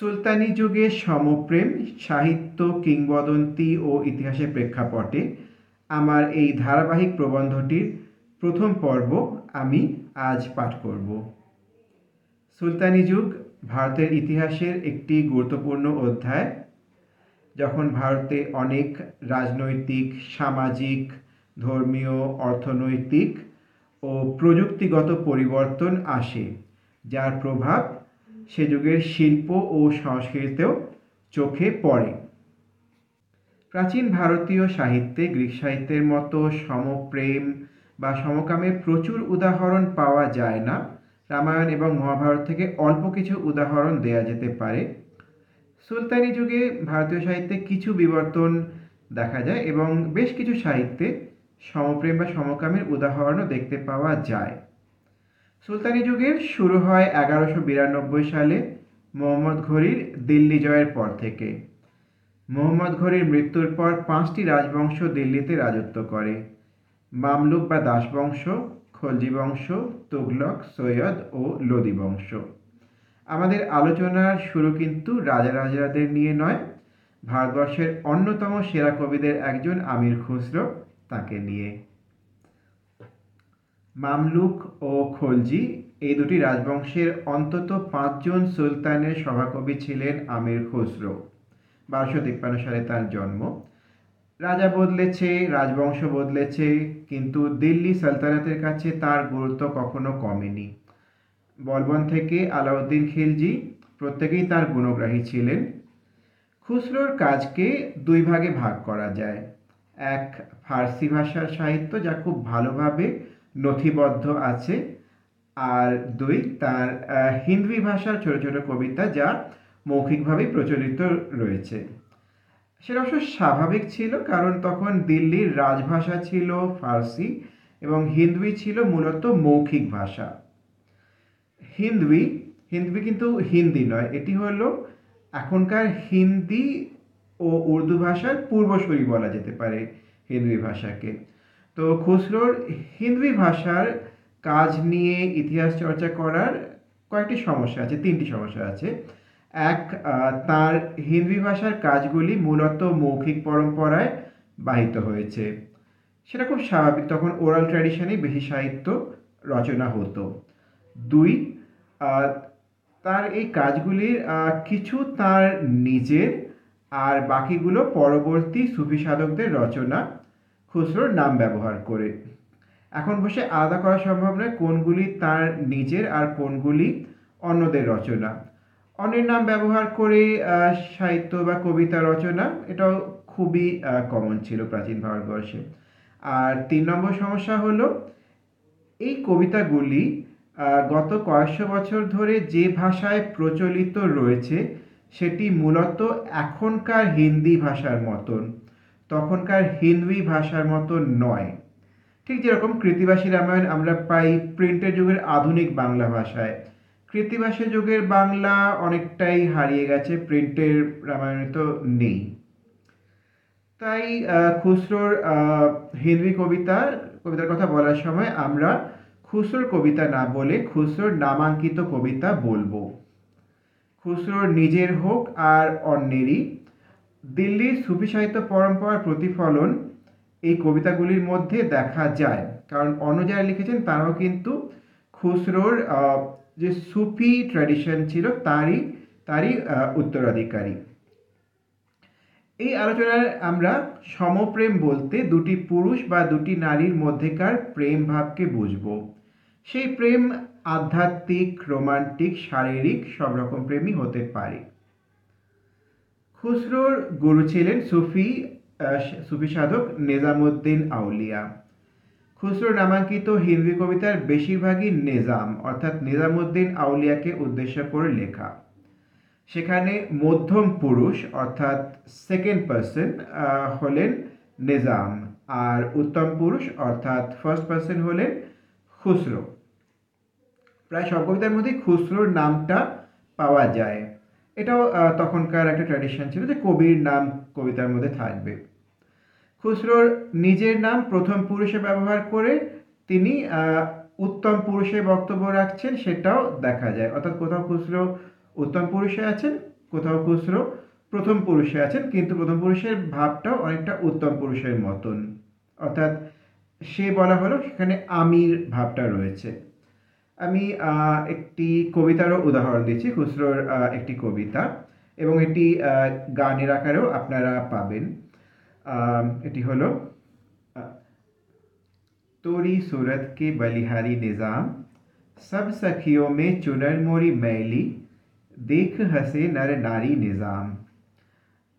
সুলতানি যুগে সমপ্রেম, সাহিত্য, কিংবদন্তি ও ইতিহাসের প্রেক্ষাপটে আমার এই ধারাবাহিক প্রবন্ধটির প্রথম পর্ব আমি আজ পাঠ করব। সুলতানি যুগ ভারতের ইতিহাসের একটি গুরুত্বপূর্ণ অধ্যায়। যখন ভারতে অনেক রাজনৈতিক, সামাজিক, ধর্মীয়, অর্থনৈতিক ও প্রযুক্তিগত পরিবর্তন আসে, যার প্রভাব সে যুগের শিল্প ও সংস্কৃতিতেও চোখে পড়ে। প্রাচীন ভারতীয় সাহিত্যে গ্রিক সাহিত্যের মতো সমপ্রেম বা সমকামের প্রচুর উদাহরণ পাওয়া যায় না। রামায়ণ এবং মহাভারত থেকে অল্প কিছু উদাহরণ দেয়া যেতে পারে। সুলতানি যুগে ভারতীয় সাহিত্যে কিছু বিবর্তন দেখা যায় এবং বেশ কিছু সাহিত্যে সমপ্রেম বা সমকামের উদাহরণও দেখতে পাওয়া যায়। সুলতানি যুগের শুরু হয় এগারোশো বিরানব্বই সালে মোহাম্মদ ঘড়ির দিল্লি জয়ের পর থেকে। মোহাম্মদ ঘড়ির মৃত্যুর পর পাঁচটি রাজবংশ দিল্লিতে রাজত্ব করে। মামলুক বা দাসবংশ, খলজি বংশ তুগলক সৈয়দ ও লোদি বংশ। আমাদের আলোচনার শুরু কিন্তু রাজা রাজাদের নিয়ে নয়, ভারতবর্ষের অন্যতম সেরা কবিদের একজন আমির খুসরো তাকে নিয়ে। মামলুক ও খলজি, এই দুটি রাজবংশের অন্তত পাঁচজন সুলতানের সভাকবি ছিলেন আমির খুসরো। বারোশো তিপ্পান্ন সালে তার জন্ম। রাজা বদলেছে, রাজবংশ বদলেছে, কিন্তু দিল্লি সালতানাতের কাছে তার গুরুত্ব কখনো কমেনি। বলবন থেকে আলাউদ্দিন খিলজি প্রত্যেকেই তার গুণগ্রাহী ছিলেন। খুসরোর কাজকে দুই ভাগে ভাগ করা যায়। এক ফার্সি ভাষার সাহিত্য যা খুব ভালোভাবে নথিবদ্ধ আছে। আর দুই, তার হিন্দি ভাষার ছোট ছোট কবিতা যা মৌখিকভাবেই প্রচলিত রয়েছে। সেটা অবশ্য স্বাভাবিক ছিল, কারণ তখন দিল্লির রাজভাষা ছিল ফার্সি এবং হিন্দি ছিল মূলত মৌখিক ভাষা। হিন্দি হিন্দি কিন্তু হিন্দি নয়, এটি হলো এখনকার হিন্দি ও উর্দু ভাষার পূর্বসূরি বলা যেতে পারে হিন্দি ভাষাকে। তো খুসরোর হিন্দি ভাষার কাজ নিয়ে ইতিহাস চর্চা করার কয়েকটি সমস্যা আছে, তিনটি সমস্যা আছে। এক তার হিন্দি ভাষার কাজগুলি মূলত মৌখিক পরম্পরায় বাহিত হয়েছে। সেটা খুব স্বাভাবিক, তখন ওরাল ট্র্যাডিশনেই বেশি সাহিত্য রচনা হতো। দুই তার এই কাজগুলির কিছু তার নিজের আর বাকিগুলো পরবর্তী সুফি সাধকদের রচনা খুসরোর নাম ব্যবহার করে। এখন বসে আলাদা করা সম্ভব নয় কোনগুলি তার নিজের আর কোনগুলি অন্যদের রচনা। অন্যের নাম ব্যবহার করে সাহিত্য বা কবিতা রচনা, এটাও খুবই কমন ছিল প্রাচীন ভারতবর্ষে। আর তিন নম্বর সমস্যা হলো, এই কবিতাগুলি গত কয়েকশো বছর ধরে যে ভাষায় প্রচলিত রয়েছে, সেটি মূলত এখনকার হিন্দি ভাষার মতন। তখনকার হিন্দি ভাষার মতো নয়। ঠিক যেরকম কৃতিবাসী রামায়ণ আমরা পাই প্রিন্টের যুগের আধুনিক বাংলা ভাষায়। কৃতিবাসী যুগের বাংলা অনেকটাই হারিয়ে গেছে, প্রিন্টের রামায়ণে তো নেই। তাই খুসরোর হিন্দি কবিতা, কবিতার কথা বলার সময় আমরা খুসরোর কবিতা না বলে খুসরোর নামাঙ্কিত কবিতা বলব। খুসরোর নিজের হোক আর অন্যেরই দিল্লির সুফি সাহিত্য পরম্পরার প্রতিফলন এই কবিতাগুলির মধ্যে দেখা যায়। কারণ অন্য যারা লিখেছেন, তারাও কিন্তু খুসরোর যে সুফি ট্র্যাডিশন ছিল, তারই তারই উত্তরাধিকারী। এই আলোচনায় আমরা সমপ্রেম বলতে দুটি পুরুষ বা দুটি নারীর মধ্যেকার প্রেম ভাবকে বুঝব। সেই প্রেম আধ্যাত্মিক, রোমান্টিক, শারীরিক সব রকম প্রেমই হতে পারে। খুসরোর গুরু ছিলেন সুফি সুফি সাধক নেজামুদ্দিন আউলিয়া। খুসরো নামাঙ্কিত হিন্দি কবিতার বেশিরভাগই নেজাম, অর্থাৎ নিজামুদ্দিন আউলিয়াকে উদ্দেশ্য করে লেখা। সেখানে মধ্যম পুরুষ, অর্থাৎ সেকেন্ড পার্সন হলেন নিজাম, আর উত্তম পুরুষ, অর্থাৎ ফার্স্ট পার্সন হলেন খুসরো। প্রায় সব কবিতার মধ্যেই খুসরোর নামটা পাওয়া যায়। এটাও তখনকার একটা ট্র্যাডিশন ছিল যে কবির নাম কবিতার মধ্যে থাকবে। খুসরোর নিজের নাম প্রথম পুরুষে ব্যবহার করে তিনি উত্তম পুরুষে বক্তব্য রাখছেন সেটাও দেখা যায়। অর্থাৎ কোথাও খুচরো উত্তম পুরুষে আছেন, কোথাও খুচরো প্রথম পুরুষে আছেন, কিন্তু প্রথম পুরুষের ভাবটাও অনেকটা উত্তম পুরুষের মতন। অর্থাৎ সে বলা হলো সেখানে আমির ভাবটা রয়েছে। আমি कवित उदाहरण উদাহরণ দিচ্ছি एक कविता কবিতা এবং এটি গানের আকারেও तोरी सूरत के बलिहारी निज़ाम सब सखियों में चुनर मोरी मैली देख हंसे नर नारी निज़ाम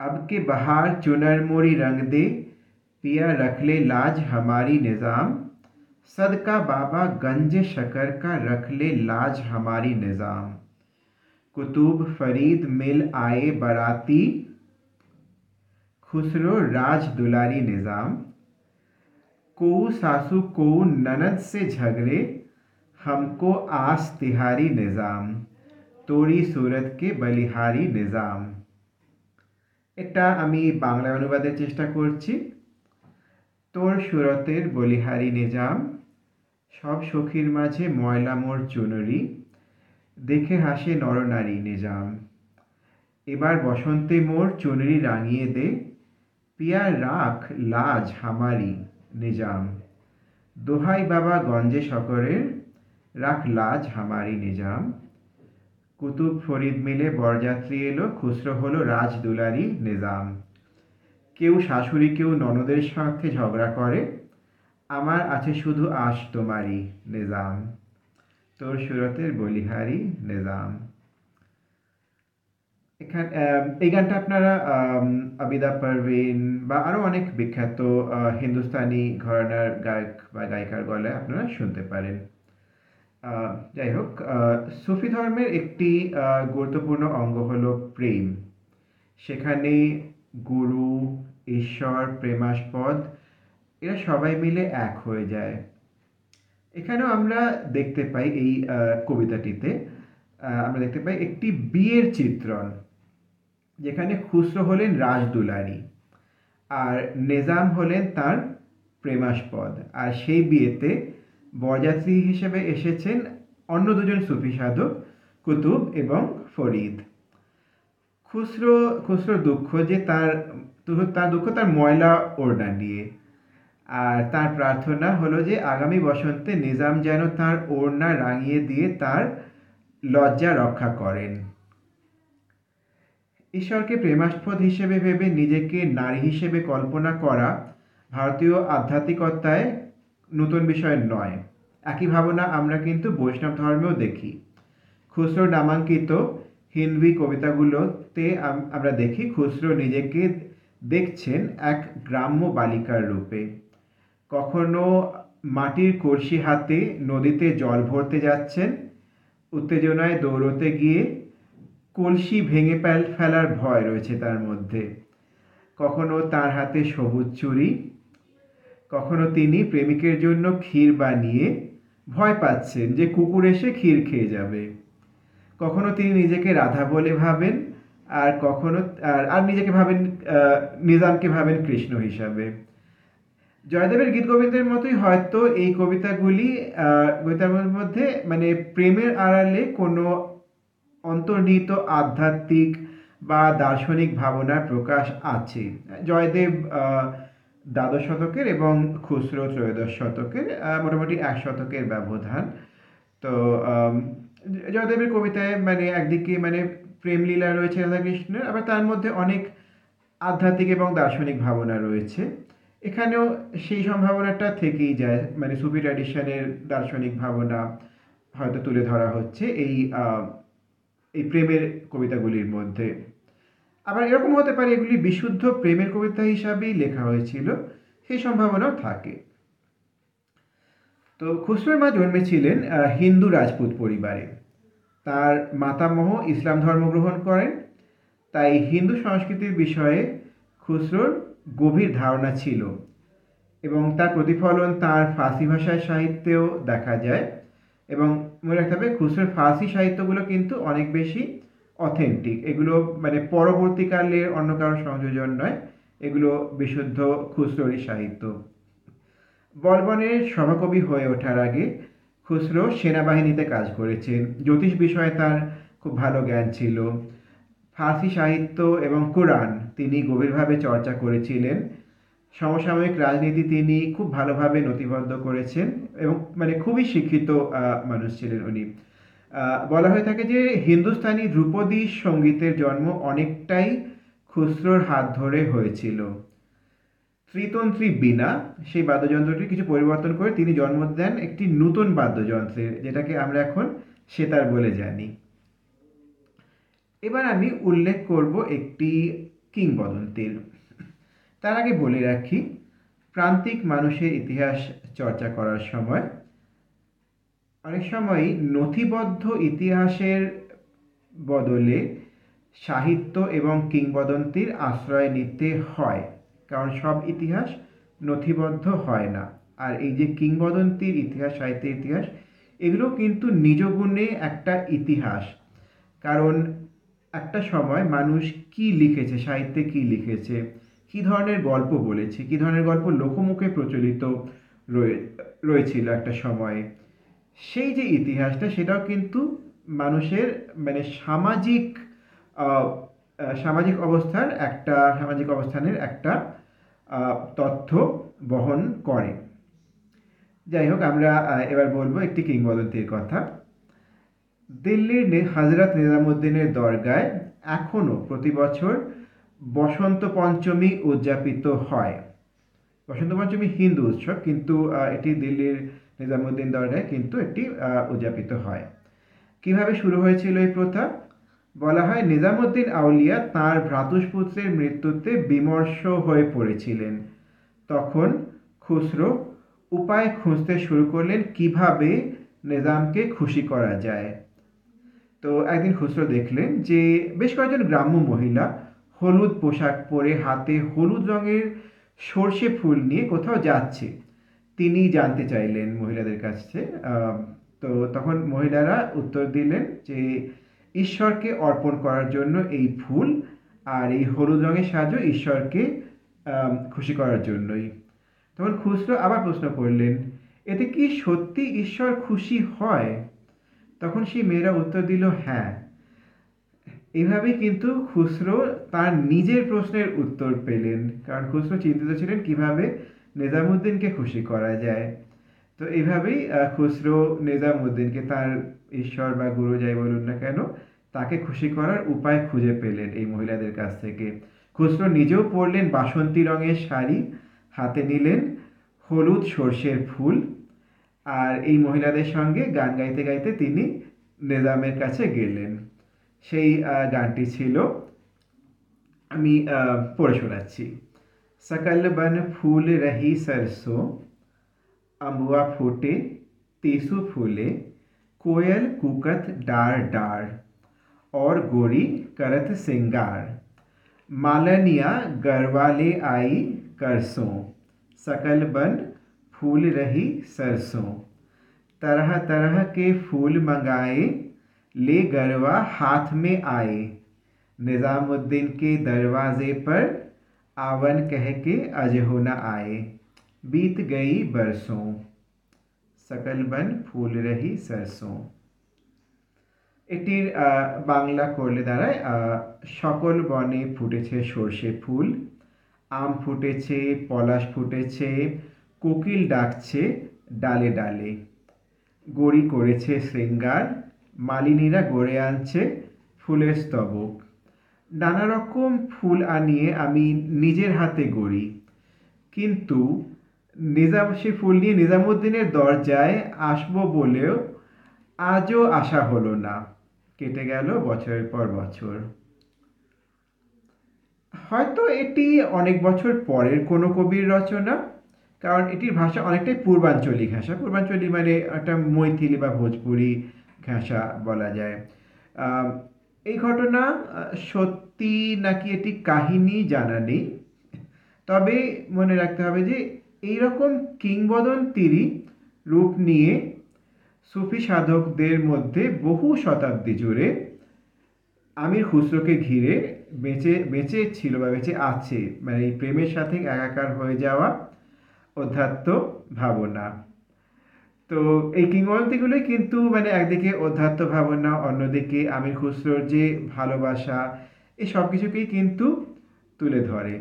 अब के बहार चुनर मोरी रंग दे पिया रख ले लाज हमारी निज़ाम सदका बाबा गंज शकर का रख ले लाज हमारी निज़ाम कुतुब फरीद मिल आए बराती खुसरो राज दुलारी निज़ाम को सासू को ननद से झगड़े हमको आस तिहारी निज़ाम তোরি সুরতকে বলিহারি নিজাম এটা আমি বাংলায় অনুবাদের চেষ্টা করছি তোর সুরতের বলিহারি নিজাম সব সখীর মাঝে ময়লা মোর চুনরি, দেখে হাসে নরনারী নিজাম। এবার বসন্তে মোর চুনরি রাঙিয়ে দে, পিয়ার রাখ লাজ হামারি নিজাম। দোহাই বাবা গঞ্জে শকরের রাখ লাজ হামারি নিজাম। কুতুব ফরিদ মিলে বরযাত্রী এলো, খুসরো হলো রাজ দুলারি নিজাম। কেউ শাশুড়ি, কেউ ননদের সাথে ঝগড়া করে আমার আছে শুধু আশ তোমারই নিজাম। তোর সুরতের বলিহারি নিজাম। এখানে এই গানটা আপনারা আবিদা পারভিন বা আরও অনেক বিখ্যাত হিন্দুস্তানি ঘরানার গায়ক বা গায়িকার গলায় আপনারা শুনতে পারেন। যাই হোক সুফি ধর্মের একটি গুরুত্বপূর্ণ অঙ্গ হলো প্রেম। সেখানে গুরু, ঈশ্বর, প্রেমাস্পদ এরা সবাই মিলে এক হয়ে যায়। এখানেও আমরা দেখতে পাই এই কবিতাটিতে আমরা দেখতে পাই একটি বিয়ের চিত্রণ, যেখানে খুসরো হলেন রাজদুলারি আর নিজাম হলেন তার প্রেমাস্পদ। আর সেই বিয়েতে বরযাত্রী হিসেবে এসেছেন অন্য দুজন সুফি সাধক, কুতুব এবং ফরিদ। খুসরো খুসরো দুঃখ যে তার তার দুঃখ তার ময়লা ওড়না নিয়ে। আর তার প্রার্থনা হলো যে আগামী বসন্তে নিজাম যেন তার ওড়না রাঙিয়ে দিয়ে তার লজ্জা রক্ষা করেন। ঈশ্বরকে প্রেমাস্পদ হিসেবে ভেবে নিজেকে নারী হিসেবে কল্পনা করা ভারতীয় আধ্যাত্মিকতায় নতুন বিষয় নয়। একই ভাবনা আমরা কিন্তু বৈষ্ণব ধর্মেও দেখি। খুচরো নামাঙ্কিত হিন্দি কবিতাগুলোতে আমরা দেখি খুচরো নিজেকে দেখছেন এক গ্রাম্য বালিকার রূপে। কখনো মাটির কলসি হাতে নদীতে জল ভরতে যাচ্ছেন? উত্তেজনায় দৌড়তে গিয়ে কলসি ভেঙে ফেল- ফেলার ভয় রয়েছে তার মধ্যে। কখনো তার হাতে সবুজ চুড়ি, কখনো তিনি প্রেমিকের জন্য ক্ষীর বানিয়ে ভয় পাচ্ছেন যে কুকুর এসে ক্ষীর খেয়ে যাবে। কখনো তিনি নিজেকে রাধা বলে ভাবেন, আর কখনো, আর নিজেকে ভাবেন নিজামকে ভাবেন কৃষ্ণ হিসাবে। জয়দেবের গীত গোবিন্দের মতোই হয়তো এই কবিতাগুলি কবিতার মধ্যে মানে প্রেমের আড়ালে কোনো অন্তর্নিহিত আধ্যাত্মিক বা দার্শনিক ভাবনার প্রকাশ আছে। জয়দেব দ্বাদশ শতকের এবং খুচরো ত্রয়োদশ শতকের মোটামুটি এক শতকের ব্যবধান। তো জয়দেবের কবিতায় মানে একদিকে মানে প্রেমলীলা রয়েছে রাধাকৃষ্ণের, আবার তার মধ্যে অনেক আধ্যাত্মিক এবং দার্শনিক ভাবনা রয়েছে। এখানেও সেই সম্ভাবনাটা থেকেই যায়। মানে সুফি ট্র্যাডিশনের দার্শনিক ভাবনা হয়তো তুলে ধরা হচ্ছে এই এই প্রেমের কবিতাগুলির মধ্যে। আবার এরকম হতে পারে এগুলি বিশুদ্ধ প্রেমের কবিতা হিসাবেই লেখা হয়েছিল, সেই সম্ভাবনাও থাকে। তো খুসরোর মা জন্মেছিলেন হিন্দু রাজপুত পরিবারে। তার মাতামহ ইসলাম ধর্ম গ্রহণ করেন। তাই হিন্দু সংস্কৃতির বিষয়ে খুসরোর গভীর ধারণা ছিল এবং তার প্রতিফলন তার ফার্সি ভাষায় সাহিত্যেও দেখা যায় এবং মনে রাখতে হবে খুসরোর ফার্সি সাহিত্যগুলো কিন্তু অনেক বেশি অথেন্টিক এগুলো মানে পরবর্তীকালের অন্য কারও সংযোজন নয়, এগুলো বিশুদ্ধ খুসরোরই সাহিত্য। বলবনের সভাকবি হয়ে ওঠার আগে খুসরো সেনাবাহিনীতে কাজ করেছেন। জ্যোতিষ বিষয়ে তার খুব ভালো জ্ঞান ছিল। ফার্সি সাহিত্য এবং কোরআন তিনি গভীরভাবে চর্চা করেছিলেন। সমসাময়িক রাজনীতি তিনি খুব ভালোভাবে নথিবদ্ধ করেছেন এবং মানে খুবই শিক্ষিত মানুষ ছিলেন উনি। বলা হয়ে থাকে যে হিন্দুস্তানি ধ্রুপদী সঙ্গীতের জন্ম অনেকটাই খুসরোর হাত ধরে হয়েছিল। ত্রিতন্ত্রী বীণা, সেই বাদ্যযন্ত্রটি কিছু পরিবর্তন করে তিনি জন্ম দেন একটি নতুন বাদ্যযন্ত্রের যেটাকে আমরা এখন সেতার বলে জানি। এবার আমি উল্লেখ করব একটি কিংবদন্তির। তার আগে বলে রাখি, প্রান্তিক মানুষের ইতিহাস চর্চা করার সময় অনেক সময়ই নথিবদ্ধ ইতিহাসের বদলে সাহিত্য এবং কিংবদন্তির আশ্রয় নিতে হয়, কারণ সব ইতিহাস নথিবদ্ধ হয় না। আর এই যে কিংবদন্তির ইতিহাস, সাহিত্যের ইতিহাস, এগুলো কিন্তু নিজ গুণে একটা ইতিহাস। কারণ একটা সময় মানুষ কি লিখেছে, সাহিত্যে কি লিখেছে, কি ধরনের গল্প বলেছে, কি ধরনের গল্প লোকমুখে প্রচলিত রয়ে, রয়েছিল একটা সময়ে। সেই যে ইতিহাসটা, সেটাও কিন্তু মানুষের মানে সামাজিক সামাজিক অবস্থার একটা, সামাজিক অবস্থানের একটা তথ্য বহন করে। যাই হোক, আমরা এবার বলব একটি কিংবদন্তির কথা। দিল্লির হজরত নিজামুদ্দিনের দরগায় এখনও প্রতি বছর বসন্ত পঞ্চমী উদযাপিত হয়। বসন্ত পঞ্চমী হিন্দু উৎসব, কিন্তু এটি দিল্লির নিজামুদ্দিন দরগায় কিন্তু এটি উদযাপিত হয়। কীভাবে শুরু হয়েছিল এই প্রথা? বলা হয় নিজামুদ্দিন আউলিয়া তাঁর ভ্রাতুষ্পুত্রের মৃত্যুতে বিমর্ষ হয়ে পড়েছিলেন। তখন খুসরো উপায় খুঁজতে শুরু করলেন কীভাবে নিজামকে খুশি করা যায়। তো একদিন খুসরো দেখলেন যে বেশ কয়েকজন গ্রাম্য মহিলা হলুদ পোশাক পরে হাতে হলুদ রঙের সর্ষে ফুল নিয়ে কোথাও যাচ্ছে। তিনি জানতে চাইলেন মহিলাদের কাছে তো তখন মহিলারা উত্তর দিলেন যে ঈশ্বরকে অর্পণ করার জন্য এই ফুল আর এই হলুদ রঙের সাহায্য ঈশ্বরকে খুশি করার জন্যই। তখন খুসরো আবার প্রশ্ন করলেন, এতে কি সত্যি ঈশ্বর খুশি হয়? তখন সেই মেয়েরা উত্তর দিল হ্যাঁ। এভাবেই কিন্তু খুসরো তার নিজের প্রশ্নের উত্তর পেলেন। কারণ খুসরো চিন্তিত ছিলেন কীভাবে নিজামুদ্দিনকে খুশি করা যায়। তো এইভাবেই খুসরো নিজামুদ্দিনকে তার ঈশ্বর বা গুরু যাই বলুন না কেন, তাকে খুশি করার উপায় খুঁজে পেলেন এই মহিলাদের কাছ থেকে। খুসরো নিজেও পরলেন বাসন্তী রঙের শাড়ি, হাতে নিলেন হলুদ সর্ষের ফুল আর এই মহিলাদের সঙ্গে গান গাইতে গাইতে তিনি নিজামের কাছে গেলেন সেই আহ, গানটি ছিল আমি আহ, পড়ে শোনাচ্ছি सकल बन फूल रही सरसों अम्बुआ फूटे तेसु फूले कोयल कुकत डार डार और गोरी करत सिंगार मालनिया गरवाले आई करसों सकल बन फूल रही सरसों तरह तरह के फूल मंगाए ले गरवा हाथ में आए निज़ामुद्दीन के दरवाजे पर आवन कह के अजहो न आए बीत गई बरसों सकल बन फूल रही सरसों এটির আহ, বাংলা করলে দাঁড়ায় আহ, সকল বনে ফুটেছে সর্ষে ফুল আম ফুটেছে পলাশ ফুটেছে কোকিল ডাকছে ডালে ডালে। গড়ি করেছে শৃঙ্গার, মালিনীরা গড়ে আনছে ফুলের স্তবক। নানা রকম ফুল আনিয়ে আমি নিজের হাতে গড়ি। কিন্তু নিজাম, সে ফুল নিয়ে নিজামুদ্দিনের দরজায় আসব বলেও আজও আসা হলো না। কেটে গেল বছরের পর বছর। হয়তো এটি অনেক বছর পরের কোনো কবির রচনা। কারণ এটির ভাষা অনেকটাই পূর্বাঞ্চলিক ভাষা। পূর্বাঞ্চলী মানে একটা মৈথিলি বা ভোজপুরি ভাষা বলা যায়। এই ঘটনা সত্যি নাকি এটি কাহিনী জানা নেই। তবে মনে রাখতে হবে যে, এইরকম কিংবদন্তিরই রূপ নিয়ে সুফি সাধকদের মধ্যে বহু শতাব্দী জুড়ে আমির খুসরোকে ঘিরে বেঁচে বেঁচে ছিল বা বেঁচে আছে। মানে এই প্রেমের সাথে একাকার হয়ে যাওয়া অধ্যাত্ম ভাবনা। তো এই কিংবদন্তিগুলোই কিন্তু মানে একদিকে অধ্যাত্ম ভাবনা, অন্যদিকে আমির খুসরোর যে ভালোবাসা, এই সব কিছুকেই কিন্তু তুলে ধরে।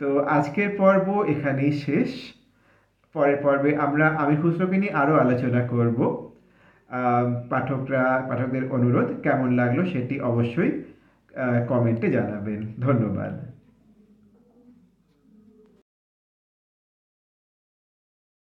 তো আজকের পর্ব এখানেই শেষ। পরের পর্বে আমরা আমির খুসরোকে নিয়ে আরও আলোচনা করব। পাঠকরা, পাঠকদের অনুরোধ কেমন লাগল সেটি অবশ্যই কমেন্টে জানাবেন। ধন্যবাদ।